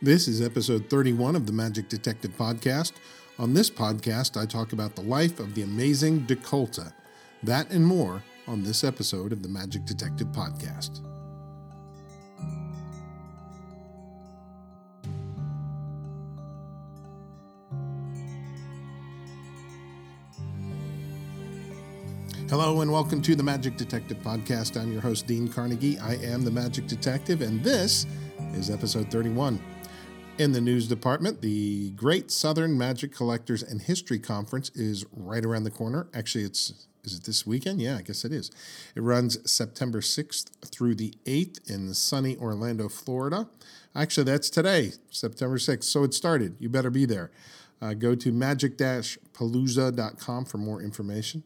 This is episode 31 of the Magic Detective Podcast. On this podcast, I talk about the life of the amazing DeKolta. That and more on this episode of the Magic Detective Podcast. Hello and welcome to the Magic Detective Podcast. I'm your host, Dean Carnegie. I am the Magic Detective, and this is episode 31. In the news department, the Great Southern Magic Collectors and History Conference is right around the corner. Actually, it's is it this weekend? Yeah, I guess it is. It runs September 6th through the 8th in sunny Orlando, Florida. Actually, that's today, September 6th. So it started. You better be there. Uh, go to magic-palooza.com for more information.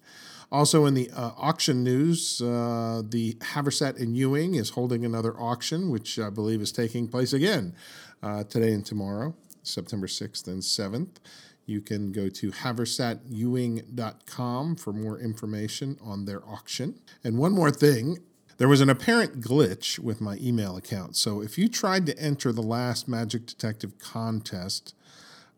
Also, in the uh, auction news, uh, the Haversat and Ewing is holding another auction, which I believe is taking place again uh, today and tomorrow, September 6th and 7th. You can go to haversatewing.com for more information on their auction. And one more thing, there was an apparent glitch with my email account. So if you tried to enter the last Magic Detective contest,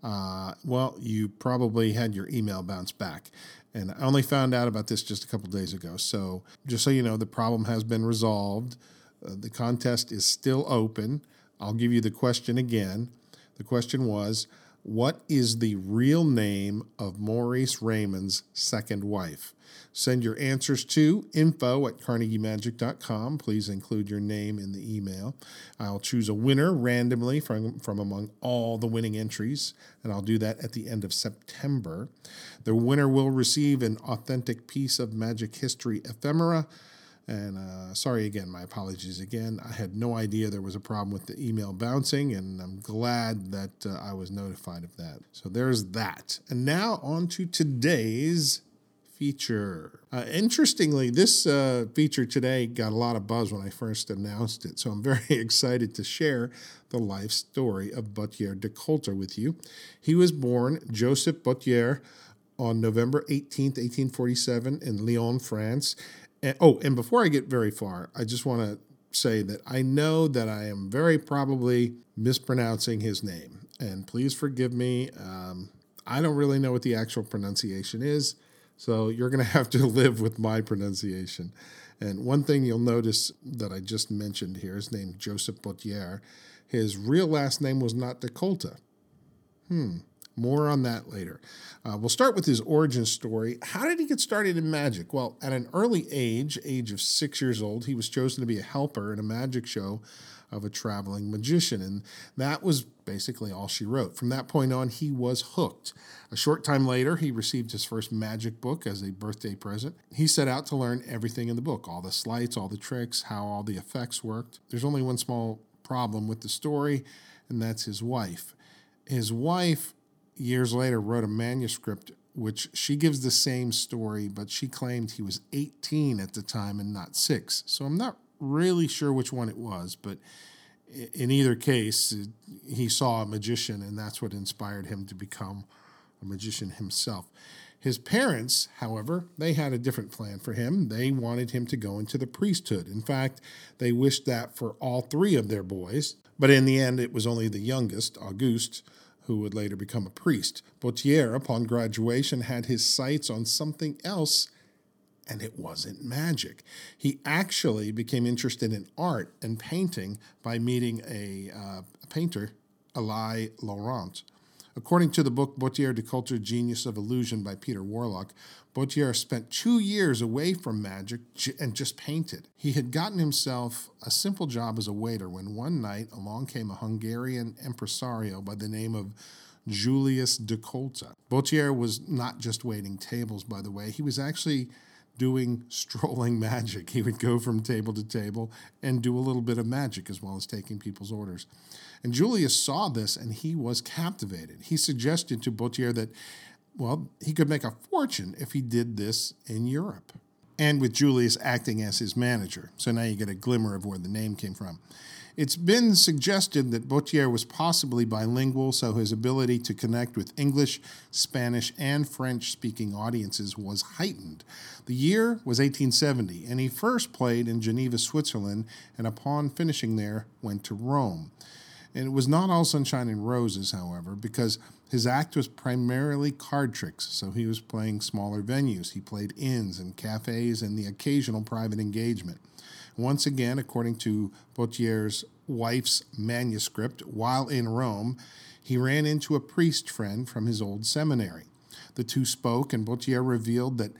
uh, well, you probably had your email bounce back. And I only found out about this just a couple days ago. So, just so you know, the problem has been resolved. Uh, the contest is still open. I'll give you the question again. The question was What is the real name of Maurice Raymond's second wife? Send your answers to info at carnegiemagic.com. Please include your name in the email. I'll choose a winner randomly from, from among all the winning entries, and I'll do that at the end of September. The winner will receive an authentic piece of magic history ephemera. And uh, sorry again, my apologies again. I had no idea there was a problem with the email bouncing, and I'm glad that uh, I was notified of that. So there's that. And now on to today's feature. Uh, interestingly, this uh, feature today got a lot of buzz when I first announced it, so I'm very excited to share the life story of Baudetière de Colter with you. He was born Joseph Baudetière on November 18, 1847, in Lyon, France. And, oh, and before I get very far, I just want to say that I know that I am very probably mispronouncing his name, and please forgive me. Um, I don't really know what the actual pronunciation is. So you're going to have to live with my pronunciation. And one thing you'll notice that I just mentioned here is named Joseph Baudetière. His real last name was not DeKolta. Hmm. More on that later. Uh, we'll start with his origin story. How did he get started in magic? Well, at an early age, age of six years old, he was chosen to be a helper in a magic show of a traveling magician. And that was basically all she wrote. From that point on, he was hooked. A short time later, he received his first magic book as a birthday present. He set out to learn everything in the book all the sleights, all the tricks, how all the effects worked. There's only one small problem with the story, and that's his wife. His wife, years later, wrote a manuscript which she gives the same story, but she claimed he was 18 at the time and not six. So I'm not really sure which one it was, but in either case, he saw a magician, and that's what inspired him to become a magician himself. His parents, however, they had a different plan for him. They wanted him to go into the priesthood. In fact, they wished that for all three of their boys, but in the end, it was only the youngest, Auguste, who would later become a priest. Baudetière, upon graduation, had his sights on something else and it wasn't magic. He actually became interested in art and painting by meeting a, uh, painter, Élie Laurent. According to the book Baudetière de Colter Genius of Illusion by Peter Warlock, Baudetière spent two years away from magic and just painted. He had gotten himself a simple job as a waiter when one night along came a Hungarian impresario by the name of Julius de Kolta. Baudetière was not just waiting tables, by the way, he was actually doing strolling magic. He would go from table to table and do a little bit of magic as well as taking people's orders. And Julius saw this and he was captivated. He suggested to Baudetière that, well, he could make a fortune if he did this in Europe. And with Julius acting as his manager. So now you get a glimmer of where the name came from. It's been suggested that Baudetière was possibly bilingual, so his ability to connect with English, Spanish, and French speaking audiences was heightened. The year was 1870, and he first played in Geneva, Switzerland, and upon finishing there, went to Rome. And it was not all sunshine and roses, however, because his act was primarily card tricks, so he was playing smaller venues. He played inns and cafes and the occasional private engagement. Once again, according to Buatier's wife's manuscript, while in Rome, he ran into a priest friend from his old seminary. The two spoke, and Buatier revealed that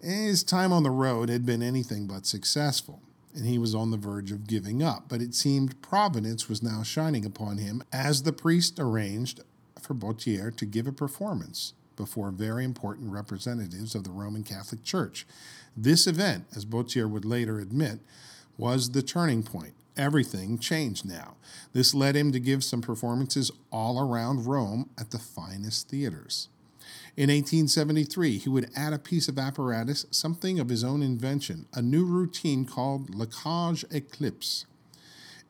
his time on the road had been anything but successful, and he was on the verge of giving up. But it seemed Providence was now shining upon him as the priest arranged for Buatier to give a performance before very important representatives of the Roman Catholic Church. This event, as Buatier would later admit, was the turning point. Everything changed now. This led him to give some performances all around Rome at the finest theaters. In 1873, he would add a piece of apparatus, something of his own invention, a new routine called Le Cage Eclipse.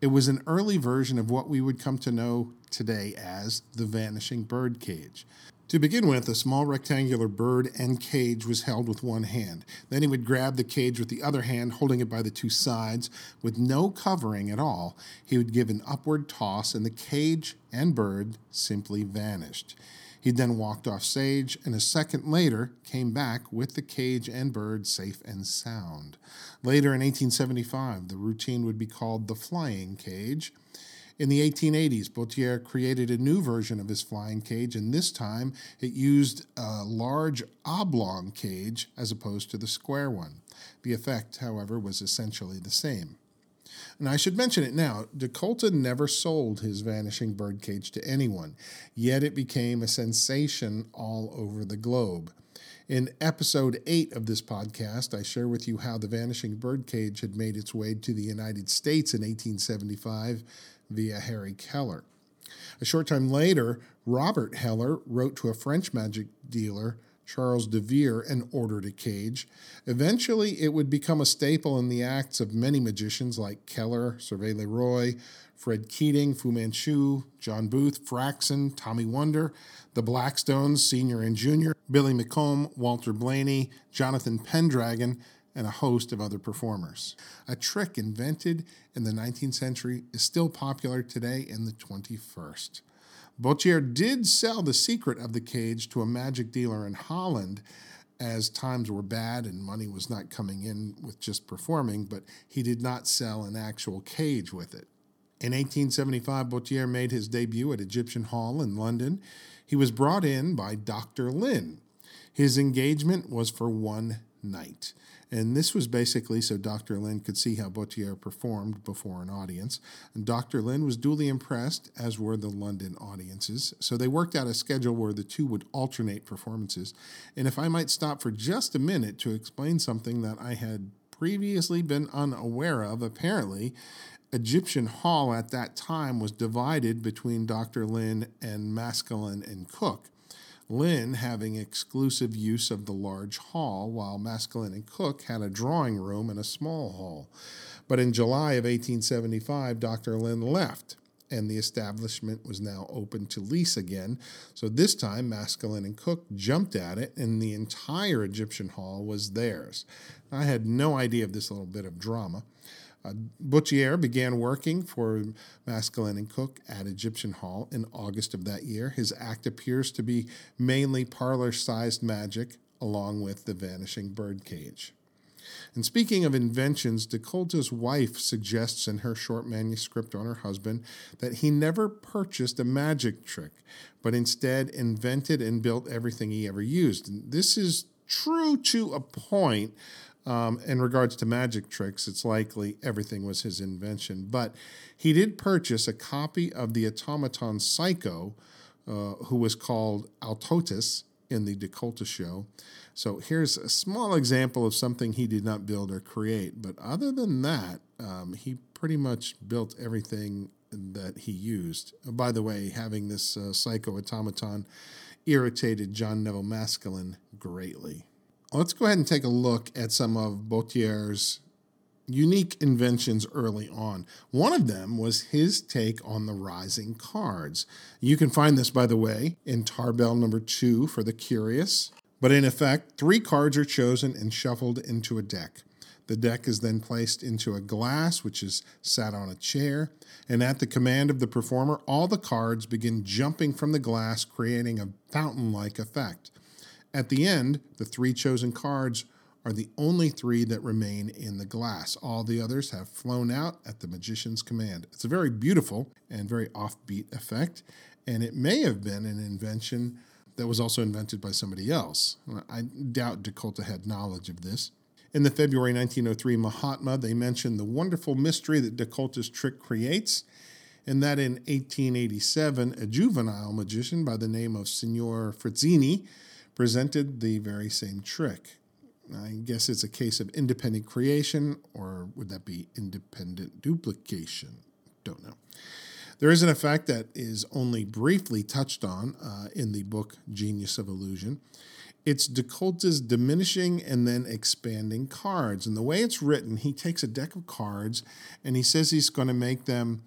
It was an early version of what we would come to know today as the vanishing bird cage. To begin with, a small rectangular bird and cage was held with one hand. Then he would grab the cage with the other hand, holding it by the two sides. With no covering at all, he would give an upward toss, and the cage and bird simply vanished. He then walked off stage, and a second later came back with the cage and bird safe and sound. Later in 1875, the routine would be called the flying cage. In the 1880s, Buatier created a new version of his flying cage, and this time it used a large oblong cage as opposed to the square one. The effect, however, was essentially the same. And I should mention it now DeKolta never sold his vanishing birdcage to anyone, yet it became a sensation all over the globe. In episode 8 of this podcast, I share with you how the vanishing birdcage had made its way to the United States in 1875 via Harry Kellar. A short time later, Robert Heller wrote to a French magic dealer, Charles de Vere, and ordered a cage. Eventually, it would become a staple in the acts of many magicians like Kellar, Servais Le Roy, Fred Keating, Fu Manchu, John Booth, Frakson, Tommy Wonder, the Blackstones, Senior and Junior, Billy McComb, Walter Blaney, Jonathan Pendragon, and a host of other performers. A trick invented in the 19th century is still popular today in the 21st. Buatier did sell the secret of the cage to a magic dealer in Holland as times were bad and money was not coming in with just performing, but he did not sell an actual cage with it. In 1875, Buatier made his debut at Egyptian Hall in London. He was brought in by Dr. Lynn. His engagement was for one night. And this was basically so Dr. Lynn could see how Buatier performed before an audience. And Dr. Lynn was duly impressed, as were the London audiences. So they worked out a schedule where the two would alternate performances. And if I might stop for just a minute to explain something that I had previously been unaware of, apparently, Egyptian Hall at that time was divided between Dr. Lynn and Maskelyne and Cook. Lynn having exclusive use of the large hall, while Maskelyne and Cook had a drawing room and a small hall. But in July of 1875, Dr. Lynn left, and the establishment was now open to lease again. So this time, Maskelyne and Cook jumped at it, and the entire Egyptian hall was theirs. I had no idea of this little bit of drama. Uh, Buatier began working for Maskelyne and Cook at Egyptian Hall in August of that year. His act appears to be mainly parlor sized magic, along with the vanishing birdcage. And speaking of inventions, DeKolta's wife suggests in her short manuscript on her husband that he never purchased a magic trick, but instead invented and built everything he ever used. And this is true to a point, um, in regards to magic tricks, it's likely everything was his invention. But he did purchase a copy of the automaton Psycho, uh, who was called Altotis in the DeKolta show. So here's a small example of something he did not build or create. But other than that, um, he pretty much built everything that he used. Uh, by the way, having this uh, Psycho automaton irritated John Neville Maskelyne greatly let's go ahead and take a look at some of Buatier's unique inventions early on. One of them was his take on the rising cards. You can find this, by the way, in Tarbell number two for the curious. But in effect, three cards are chosen and shuffled into a deck. The deck is then placed into a glass, which is sat on a chair, and at the command of the performer, all the cards begin jumping from the glass, creating a fountain like effect. At the end, the three chosen cards are the only three that remain in the glass. All the others have flown out at the magician's command. It's a very beautiful and very offbeat effect, and it may have been an invention that was also invented by somebody else. I doubt DeKolta had knowledge of this. In the February 1903 Mahatma, they mention the wonderful mystery that DeKolta's trick creates, and that in 1887, a juvenile magician by the name of Signor Frizzini presented the very same trick. I guess it's a case of independent creation, or would that be independent duplication? Don't know. There is an effect that is only briefly touched on uh, in the book Genius of Illusion. It's DeKolta's diminishing and then expanding cards. And the way it's written, he takes a deck of cards and he says he's going to make them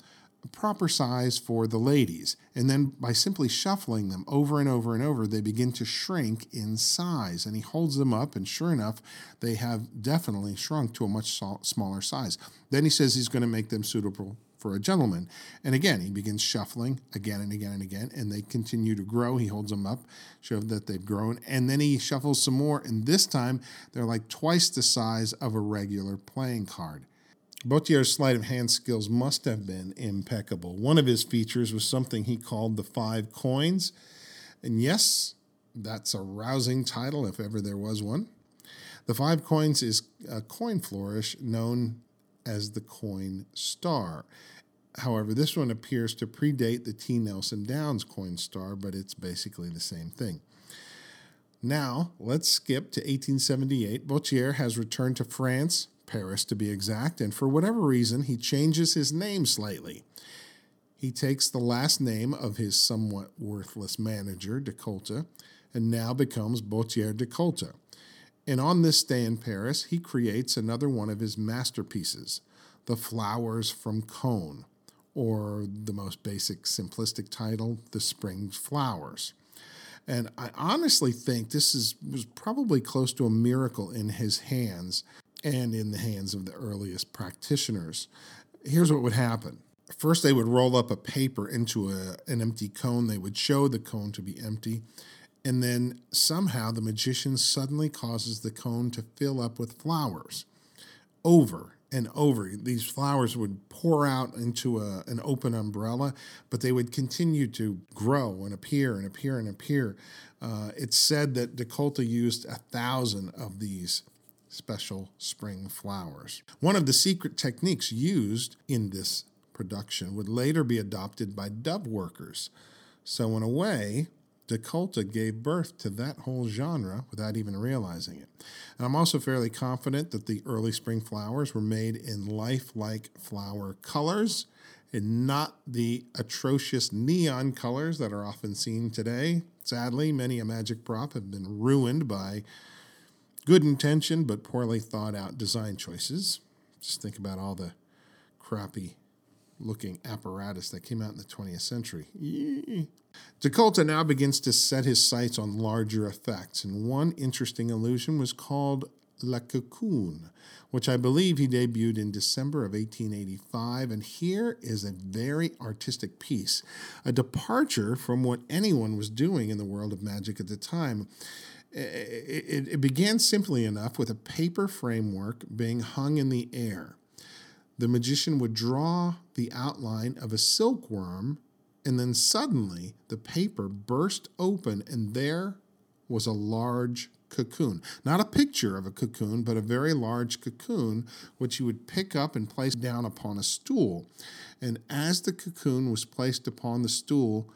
proper size for the ladies. And then by simply shuffling them over and over and over, they begin to shrink in size. And he holds them up, and sure enough, they have definitely shrunk to a much smaller size. Then he says he's going to make them suitable for a gentleman. And again, he begins shuffling again and again and again, and they continue to grow. He holds them up, show that they've grown, and then he shuffles some more, and this time they're like twice the size of a regular playing card. Buatier's sleight of hand skills must have been impeccable. One of his features was something he called the five coins. And yes, that's a rousing title if ever there was one. The five coins is a coin flourish known as the coin star. However, this one appears to predate the T. Nelson Downs coin star, but it's basically the same thing. Now, let's skip to 1878. Buatier has returned to France Paris to be exact, and for whatever reason, he changes his name slightly. He takes the last name of his somewhat worthless manager, DeKolta, and now becomes Buatier DeKolta. And on this day in Paris, he creates another one of his masterpieces, The Flowers from Cône, or the most basic, simplistic title, The Spring Flowers. And I honestly think this is was probably close to a miracle in his hands and in the hands of the earliest practitioners. Here's what would happen. First, they would roll up a paper into a, an empty cone. They would show the cone to be empty. And then somehow the magician suddenly causes the cone to fill up with flowers over and over. These flowers would pour out into a, an open umbrella, but they would continue to grow and appear and appear and appear. Uh, it's said that DeKolta used a thousand of these special spring flowers. One of the secret techniques used in this production would later be adopted by dove workers. So, in a way, DeKolta gave birth to that whole genre without even realizing it. And I'm also fairly confident that the early spring flowers were made in lifelike flower colors and not the atrocious neon colors that are often seen today. Sadly, many a magic prop have been ruined by good intention but poorly thought out design choices. Just think about all the crappy looking apparatus that came out in the 20th century. DeKolta now begins to set his sights on larger effects, and one interesting illusion was called La Cocoon, which I believe he debuted in December of 1885. And here is a very artistic piece, a departure from what anyone was doing in the world of magic at the time it, it began simply enough with a paper framework being hung in the air. The magician would draw the outline of a silkworm, and then suddenly the paper burst open, and there was a large cocoon. Not a picture of a cocoon, but a very large cocoon, which you would pick up and place down upon a stool. And as the cocoon was placed upon the stool,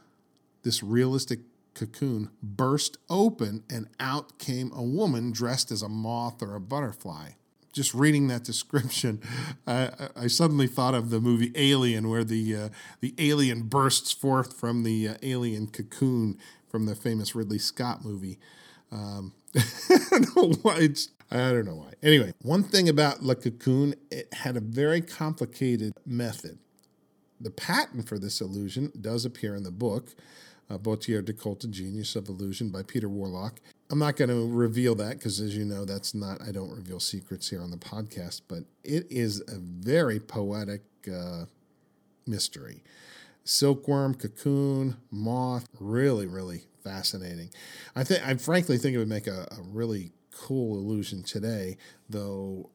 this realistic cocoon burst open and out came a woman dressed as a moth or a butterfly. Just reading that description, I, I suddenly thought of the movie Alien, where the uh, the alien bursts forth from the uh, alien cocoon from the famous Ridley Scott movie. Um, I don't know why. It's, I don't know why. Anyway, one thing about Le Cocoon, it had a very complicated method. The patent for this illusion does appear in the book, uh, Buatier DeKolta Genius of Illusion by Peter Warlock. I'm not going to reveal that because, as you know, that's not, I don't reveal secrets here on the podcast, but it is a very poetic uh, mystery. Silkworm, cocoon, moth, really, really fascinating. I think, I frankly think it would make a, a really cool illusion today, though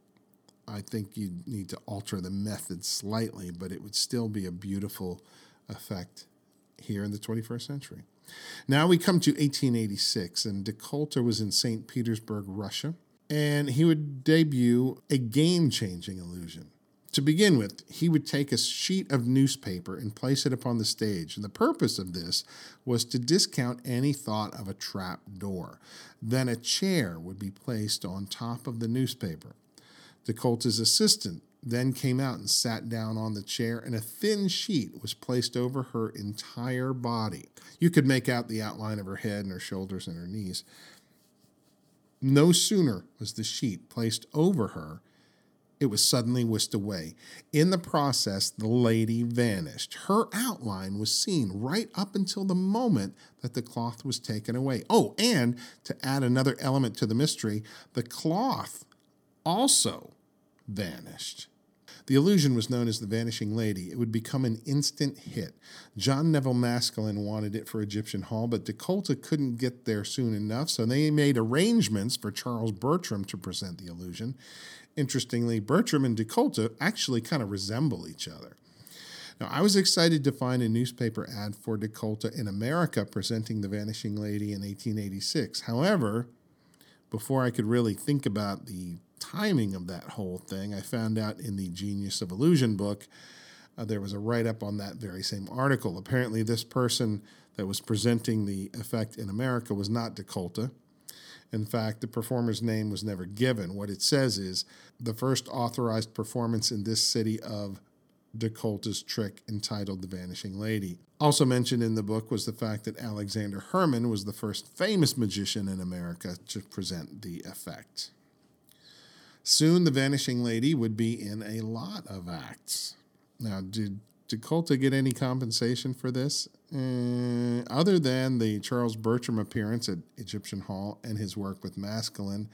I think you'd need to alter the method slightly, but it would still be a beautiful effect here in the 21st century. Now we come to 1886, and DeKolta was in St. Petersburg, Russia, and he would debut a game changing illusion. To begin with, he would take a sheet of newspaper and place it upon the stage. And the purpose of this was to discount any thought of a trap door. Then a chair would be placed on top of the newspaper. DeKolta's assistant then came out and sat down on the chair, and a thin sheet was placed over her entire body. You could make out the outline of her head and her shoulders and her knees. No sooner was the sheet placed over her, it was suddenly whisked away. In the process, the lady vanished. Her outline was seen right up until the moment that the cloth was taken away. Oh, and to add another element to the mystery, the cloth also vanished. The illusion was known as the Vanishing Lady. It would become an instant hit. John Neville Maskelyne wanted it for Egyptian Hall, but DeKolta couldn't get there soon enough, so they made arrangements for Charles Bertram to present the illusion. Interestingly, Bertram and DeKolta actually kind of resemble each other. Now, I was excited to find a newspaper ad for DeKolta in America presenting The Vanishing Lady in 1886. However, before I could really think about the timing of that whole thing, I found out in the Genius of Illusion book, uh, there was a write up on that very same article. Apparently, this person that was presenting the effect in America was not DeKolta. In fact, the performer's name was never given. What it says is the first authorized performance in this city of DeKolta's trick entitled The Vanishing Lady. Also mentioned in the book was the fact that Alexander Herrmann was the first famous magician in America to present the effect. Soon, the Vanishing Lady would be in a lot of acts. Now, did DeKolta get any compensation for this? Uh, other than the Charles Bertram appearance at Egyptian Hall and his work with Maskelyne,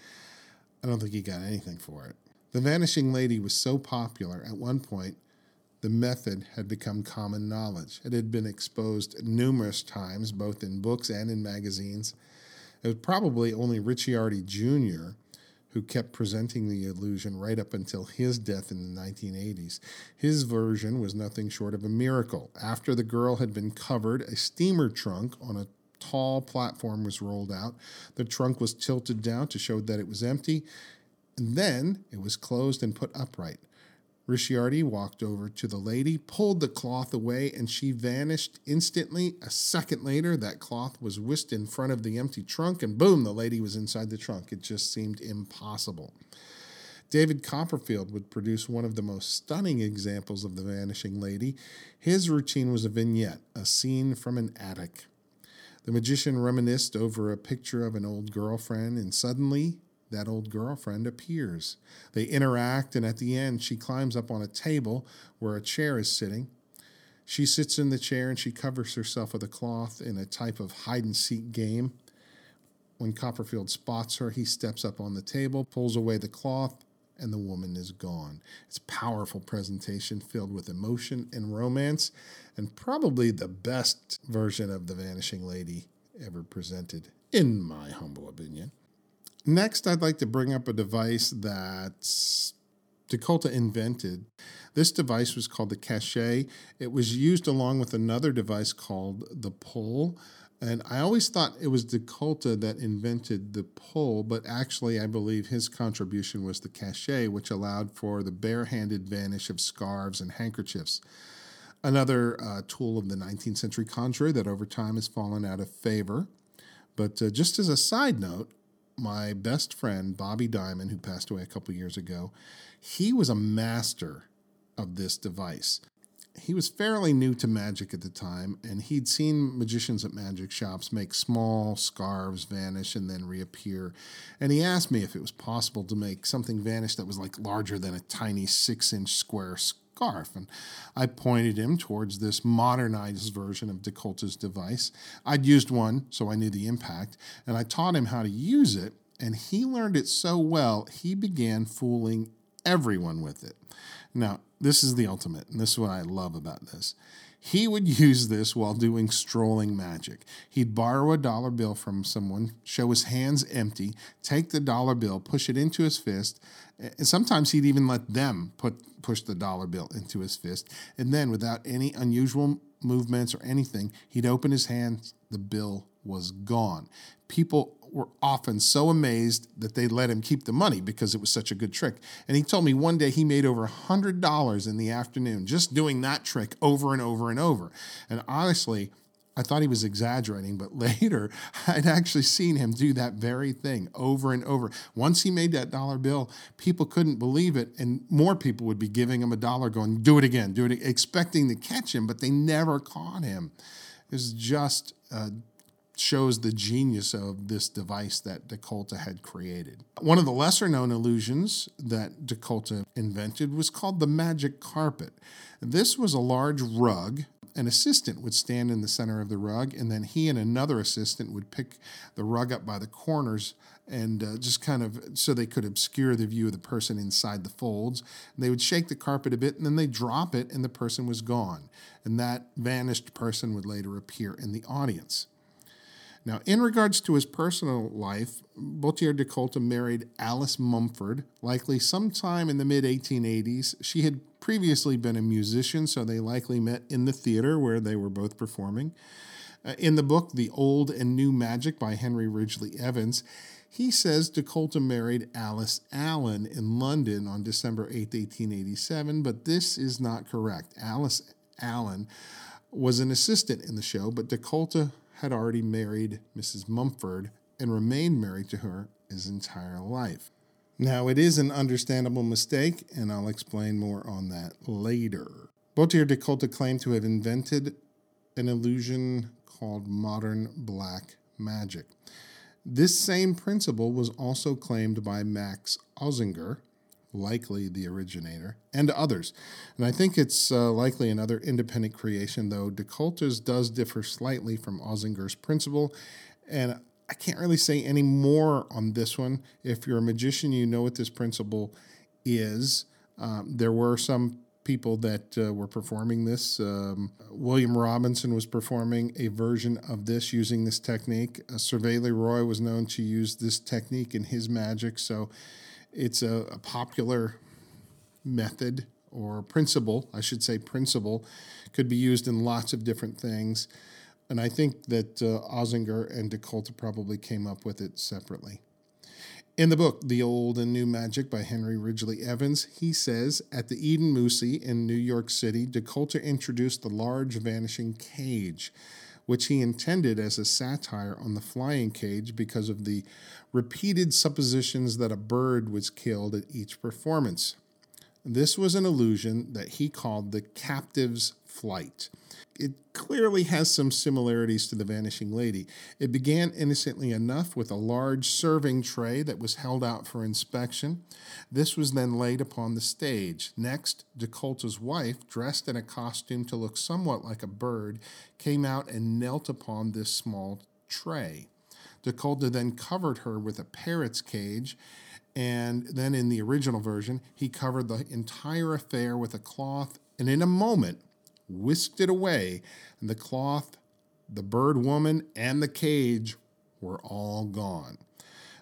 I don't think he got anything for it. The Vanishing Lady was so popular at one point, the method had become common knowledge. It had been exposed numerous times, both in books and in magazines. It was probably only Ricciardi Jr who kept presenting the illusion right up until his death in the 1980s. His version was nothing short of a miracle. After the girl had been covered, a steamer trunk on a tall platform was rolled out. The trunk was tilted down to show that it was empty, and then it was closed and put upright. Ricciardi walked over to the lady, pulled the cloth away, and she vanished instantly. A second later, that cloth was whisked in front of the empty trunk, and boom, the lady was inside the trunk. It just seemed impossible. David Copperfield would produce one of the most stunning examples of the vanishing lady. His routine was a vignette, a scene from an attic. The magician reminisced over a picture of an old girlfriend, and suddenly that old girlfriend appears. They interact, and at the end, she climbs up on a table where a chair is sitting. She sits in the chair and she covers herself with a cloth in a type of hide and seek game. When Copperfield spots her, he steps up on the table, pulls away the cloth, and the woman is gone. It's a powerful presentation filled with emotion and romance, and probably the best version of The Vanishing Lady ever presented, in my humble opinion. Next, I'd like to bring up a device that DeKolta invented. This device was called the cachet. It was used along with another device called the pole. And I always thought it was DeKolta that invented the pole, but actually, I believe his contribution was the cachet, which allowed for the barehanded vanish of scarves and handkerchiefs. Another uh, tool of the 19th century conjurer that over time has fallen out of favor. But uh, just as a side note, my best friend Bobby Diamond, who passed away a couple years ago, he was a master of this device. He was fairly new to magic at the time, and he'd seen magicians at magic shops make small scarves vanish and then reappear. And he asked me if it was possible to make something vanish that was like larger than a tiny six inch square scarf. And I pointed him towards this modernized version of DeKolta's device. I'd used one, so I knew the impact, and I taught him how to use it, and he learned it so well, he began fooling everyone with it. Now, this is the ultimate, and this is what I love about this. He would use this while doing strolling magic. He'd borrow a dollar bill from someone, show his hands empty, take the dollar bill, push it into his fist, and sometimes he'd even let them put push the dollar bill into his fist. And then, without any unusual movements or anything, he'd open his hands, the bill was gone. People were often so amazed that they let him keep the money because it was such a good trick. And he told me one day he made over $100 in the afternoon just doing that trick over and over and over. And honestly, I thought he was exaggerating, but later I'd actually seen him do that very thing over and over. Once he made that dollar bill, people couldn't believe it, and more people would be giving him a dollar, going, Do it again, do it, expecting to catch him, but they never caught him. It was just uh, shows the genius of this device that DeKolta had created. One of the lesser known illusions that DeKolta invented was called the magic carpet. This was a large rug. An assistant would stand in the center of the rug, and then he and another assistant would pick the rug up by the corners and uh, just kind of so they could obscure the view of the person inside the folds. And they would shake the carpet a bit and then they drop it, and the person was gone. And that vanished person would later appear in the audience. Now, in regards to his personal life, Buatier de Kolta married Alice Mumford, likely sometime in the mid 1880s. She had previously been a musician, so they likely met in the theater where they were both performing. Uh, in the book, The Old and New Magic by Henry Ridgely Evans, he says DeKolta married Alice Allen in London on December 8, 1887, but this is not correct. Alice Allen was an assistant in the show, but DeKolta had already married Mrs. Mumford and remained married to her his entire life. Now, it is an understandable mistake, and I'll explain more on that later. Buatier de Kolta claimed to have invented an illusion called modern black magic. This same principle was also claimed by Max Auzinger, likely the originator, and others. And I think it's uh, likely another independent creation, though DeKolta's does differ slightly from Auzinger's principle. And I can't really say any more on this one. If you're a magician, you know what this principle is. Um, there were some people that uh, were performing this. Um, William Robinson was performing a version of this using this technique. Uh, Roy was known to use this technique in his magic. So it's a, a popular method or principle, I should say, principle, could be used in lots of different things. And I think that uh, Auzinger and DeKolta probably came up with it separately. In the book, The Old and New Magic by Henry Ridgely Evans, he says At the Eden Musée in New York City, DeKolta introduced the large vanishing cage which he intended as a satire on the flying cage because of the repeated suppositions that a bird was killed at each performance. This was an illusion that he called the captive's flight it clearly has some similarities to the Vanishing Lady. It began innocently enough with a large serving tray that was held out for inspection. This was then laid upon the stage. Next, DeKolta's wife, dressed in a costume to look somewhat like a bird, came out and knelt upon this small tray. DeKolta then covered her with a parrot's cage and then in the original version, he covered the entire affair with a cloth, and in a moment, whisked it away, and the cloth, the bird woman, and the cage were all gone.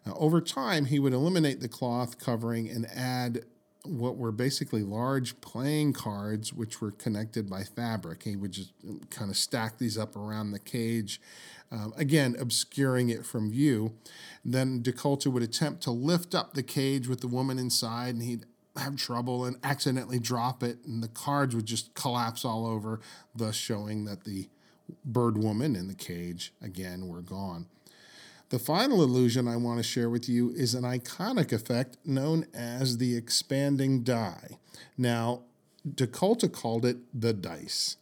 Now, over time, he would eliminate the cloth covering and add what were basically large playing cards which were connected by fabric. He would just kind of stack these up around the cage, um, again, obscuring it from view. Then DeKolta would attempt to lift up the cage with the woman inside, and he'd have trouble and accidentally drop it, and the cards would just collapse all over, thus showing that the bird woman in the cage again were gone. The final illusion I want to share with you is an iconic effect known as the expanding die. Now, DeKolta called it the dice,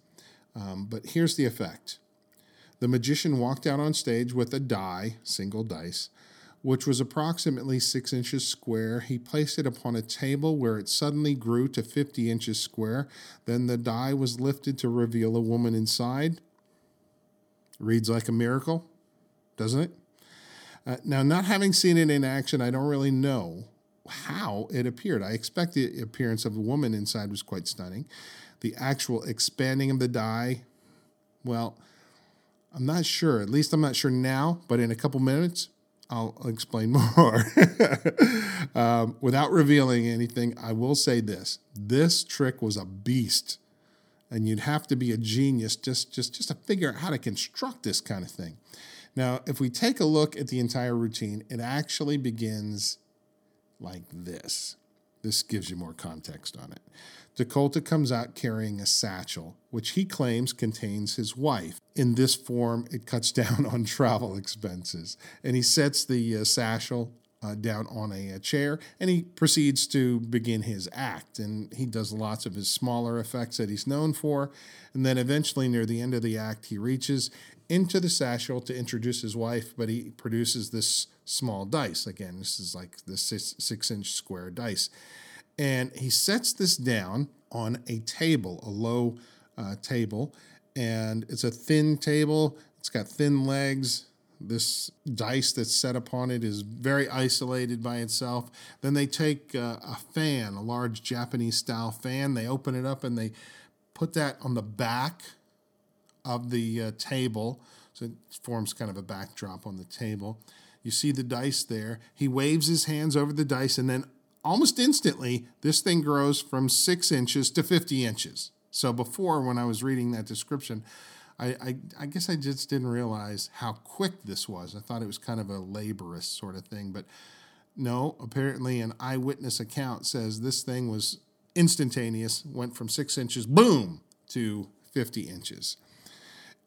um, but here's the effect. The magician walked out on stage with a die, single dice, which was approximately six inches square. He placed it upon a table where it suddenly grew to 50 inches square. Then the die was lifted to reveal a woman inside. Reads like a miracle, doesn't it? Uh, now, not having seen it in action, I don't really know how it appeared. I expect the appearance of a woman inside was quite stunning. The actual expanding of the die, well, I'm not sure. At least I'm not sure now, but in a couple minutes, I'll explain more. um, without revealing anything, I will say this: this trick was a beast, and you'd have to be a genius just just just to figure out how to construct this kind of thing. Now, if we take a look at the entire routine, it actually begins like this. This gives you more context on it. DeKolta comes out carrying a satchel, which he claims contains his wife. In this form, it cuts down on travel expenses. And he sets the uh, satchel uh, down on a, a, chair and he proceeds to begin his act. And he does lots of his smaller effects that he's known for. And then eventually, near the end of the act, he reaches into the satchel to introduce his wife, but he produces this small dice. Again, this is like the six, six inch square dice. And he sets this down on a table, a low uh, table. And it's a thin table, it's got thin legs. This dice that's set upon it is very isolated by itself. Then they take uh, a fan, a large Japanese style fan, they open it up and they put that on the back of the uh, table. So it forms kind of a backdrop on the table. You see the dice there. He waves his hands over the dice, and then almost instantly, this thing grows from six inches to 50 inches. So before, when I was reading that description, I, I, I, guess I just didn't realize how quick this was. I thought it was kind of a laborious sort of thing. But no, apparently, an eyewitness account says this thing was instantaneous, went from six inches, boom, to 50 inches.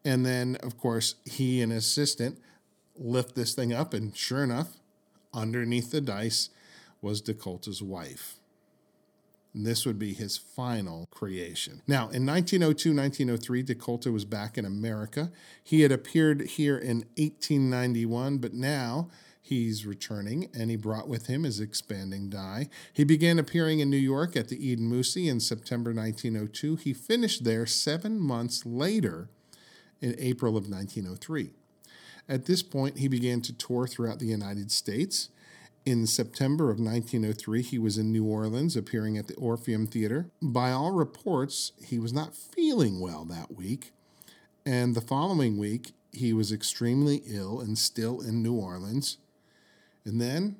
And then, of course, he and his assistant lift this thing up, and sure enough, underneath the dice was DeKolta's wife. And this would be his final creation. Now, in 1902 1903, DeKolta was back in America. He had appeared here in 1891, but now he's returning and he brought with him his expanding die. He began appearing in New York at the Eden Musée in September 1902. He finished there seven months later in April of 1903. At this point, he began to tour throughout the United States. In September of 1903, he was in New Orleans appearing at the Orpheum Theater. By all reports, he was not feeling well that week, and the following week, he was extremely ill and still in New Orleans. And then,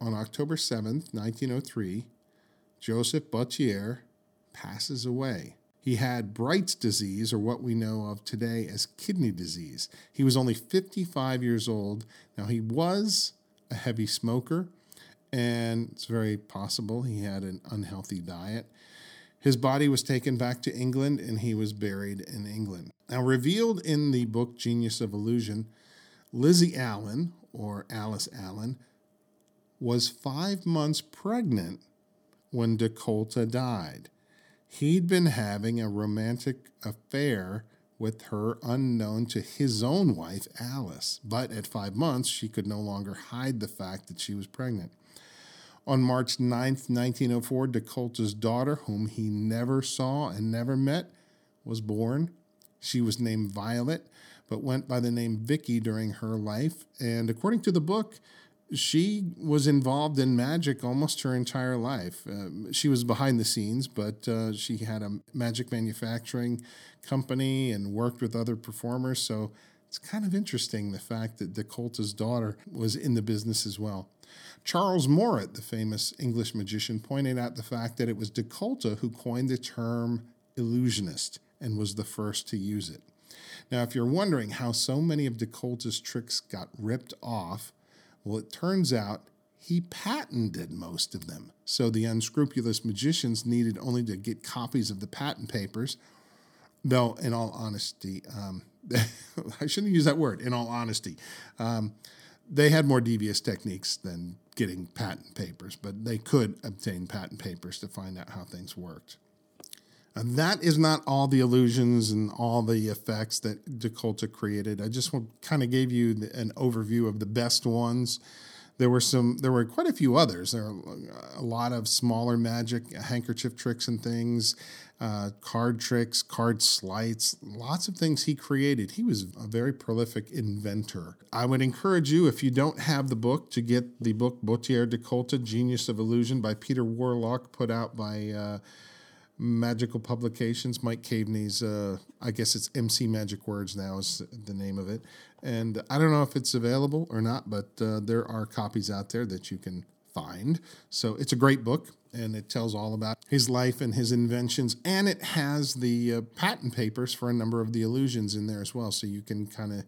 on October 7th, 1903, Joseph Buatier passes away. He had Bright's disease, or what we know of today as kidney disease. He was only 55 years old. Now, he was a heavy smoker, and it's very possible he had an unhealthy diet. His body was taken back to England and he was buried in England. Now, revealed in the book Genius of Illusion, Lizzie Allen, or Alice Allen, was five months pregnant when DeKolta died. He'd been having a romantic affair with her unknown to his own wife, Alice. But at five months, she could no longer hide the fact that she was pregnant. On March 9th, 1904, DeKolta's daughter, whom he never saw and never met, was born. She was named Violet, but went by the name Vicky during her life. And according to the book, she was involved in magic almost her entire life. Uh, she was behind the scenes, but uh, she had a magic manufacturing company and worked with other performers. So it's kind of interesting the fact that DeKolta's daughter was in the business as well. Charles Morritt, the famous English magician, pointed out the fact that it was DeKolta who coined the term illusionist and was the first to use it. Now, if you're wondering how so many of DeKolta's tricks got ripped off, well, it turns out he patented most of them. So the unscrupulous magicians needed only to get copies of the patent papers. Though, in all honesty, um, I shouldn't use that word, in all honesty. Um, they had more devious techniques than getting patent papers, but they could obtain patent papers to find out how things worked. And that is not all the illusions and all the effects that DeKolta created. I just kind of gave you an overview of the best ones. there were some there were quite a few others there are a lot of smaller magic handkerchief tricks and things uh, card tricks card sleights lots of things he created he was a very prolific inventor i would encourage you if you don't have the book to get the book Buatier de Kolta genius of illusion by peter warlock put out by uh, Magical Publications, Mike Caveney's, uh, I guess it's MC Magic Words now is the name of it. And I don't know if it's available or not, but uh, there are copies out there that you can find. So it's a great book and it tells all about his life and his inventions. And it has the uh, patent papers for a number of the illusions in there as well. So you can kind of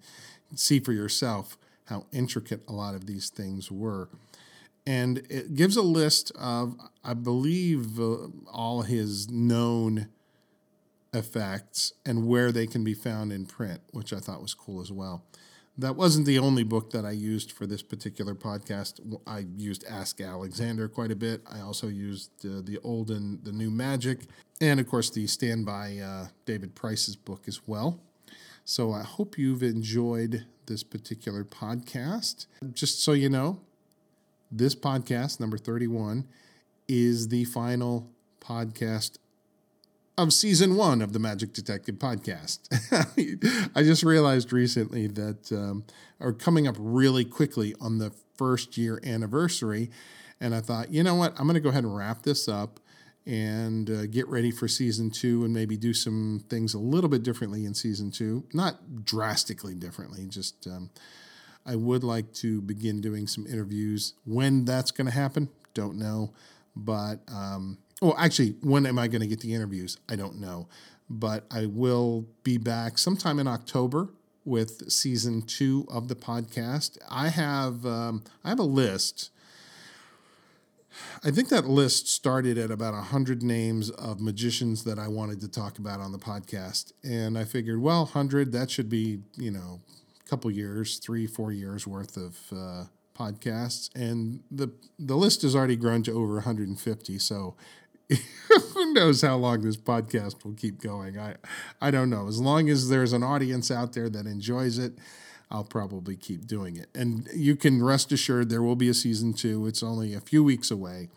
see for yourself how intricate a lot of these things were and it gives a list of, I believe, uh, all his known effects and where they can be found in print, which I thought was cool as well. That wasn't the only book that I used for this particular podcast. I used Ask Alexander quite a bit. I also used uh, the old and the new magic, and of course the Standby uh, David Price's book as well. So I hope you've enjoyed this particular podcast. Just so you know, this podcast, number 31, is the final podcast of season one of the Magic Detective podcast. I just realized recently that um, are coming up really quickly on the first year anniversary. And I thought, you know what? I'm going to go ahead and wrap this up and uh, get ready for season two and maybe do some things a little bit differently in season two. Not drastically differently, just. Um, I would like to begin doing some interviews. When that's going to happen, don't know. But, um, well, actually, when am I going to get the interviews? I don't know. But I will be back sometime in October with season two of the podcast. I have um, I have a list. I think that list started at about 100 names of magicians that I wanted to talk about on the podcast. And I figured, well, 100, that should be, you know, couple years, three, four years worth of uh, podcasts, and the the list has already grown to over 150. So who knows how long this podcast will keep going? I I don't know. As long as there's an audience out there that enjoys it, I'll probably keep doing it. And you can rest assured there will be a season two. It's only a few weeks away.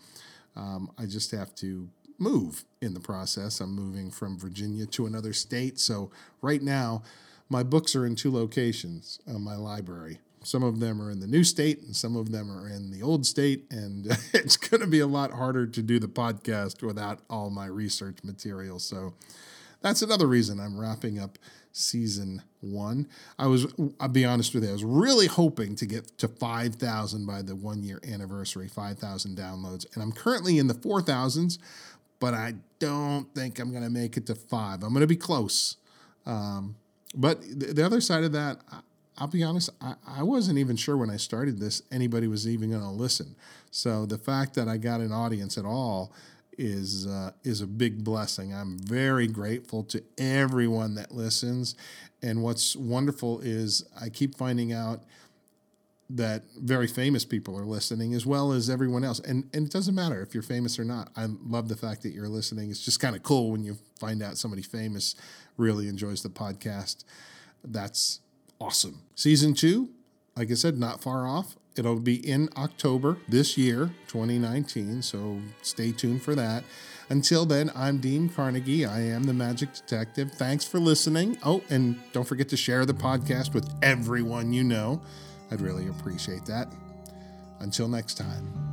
Um, I just have to move in the process. I'm moving from Virginia to another state. So right now, my books are in two locations on my library. Some of them are in the new state and some of them are in the old state. And it's going to be a lot harder to do the podcast without all my research material. So that's another reason I'm wrapping up season one. I was, I'll be honest with you, I was really hoping to get to 5,000 by the one year anniversary, 5,000 downloads. And I'm currently in the 4,000s, but I don't think I'm going to make it to five. I'm going to be close. Um, but the other side of that, I'll be honest, I, I wasn't even sure when I started this anybody was even going to listen. So the fact that I got an audience at all is uh, is a big blessing. I'm very grateful to everyone that listens. And what's wonderful is I keep finding out that very famous people are listening as well as everyone else. And and it doesn't matter if you're famous or not. I love the fact that you're listening. It's just kind of cool when you find out somebody famous really enjoys the podcast. That's awesome. Season two, like I said, not far off. It'll be in October this year, 2019. So stay tuned for that. Until then, I'm Dean Carnegie. I am the Magic Detective. Thanks for listening. Oh, and don't forget to share the podcast with everyone you know. I'd really appreciate that. Until next time.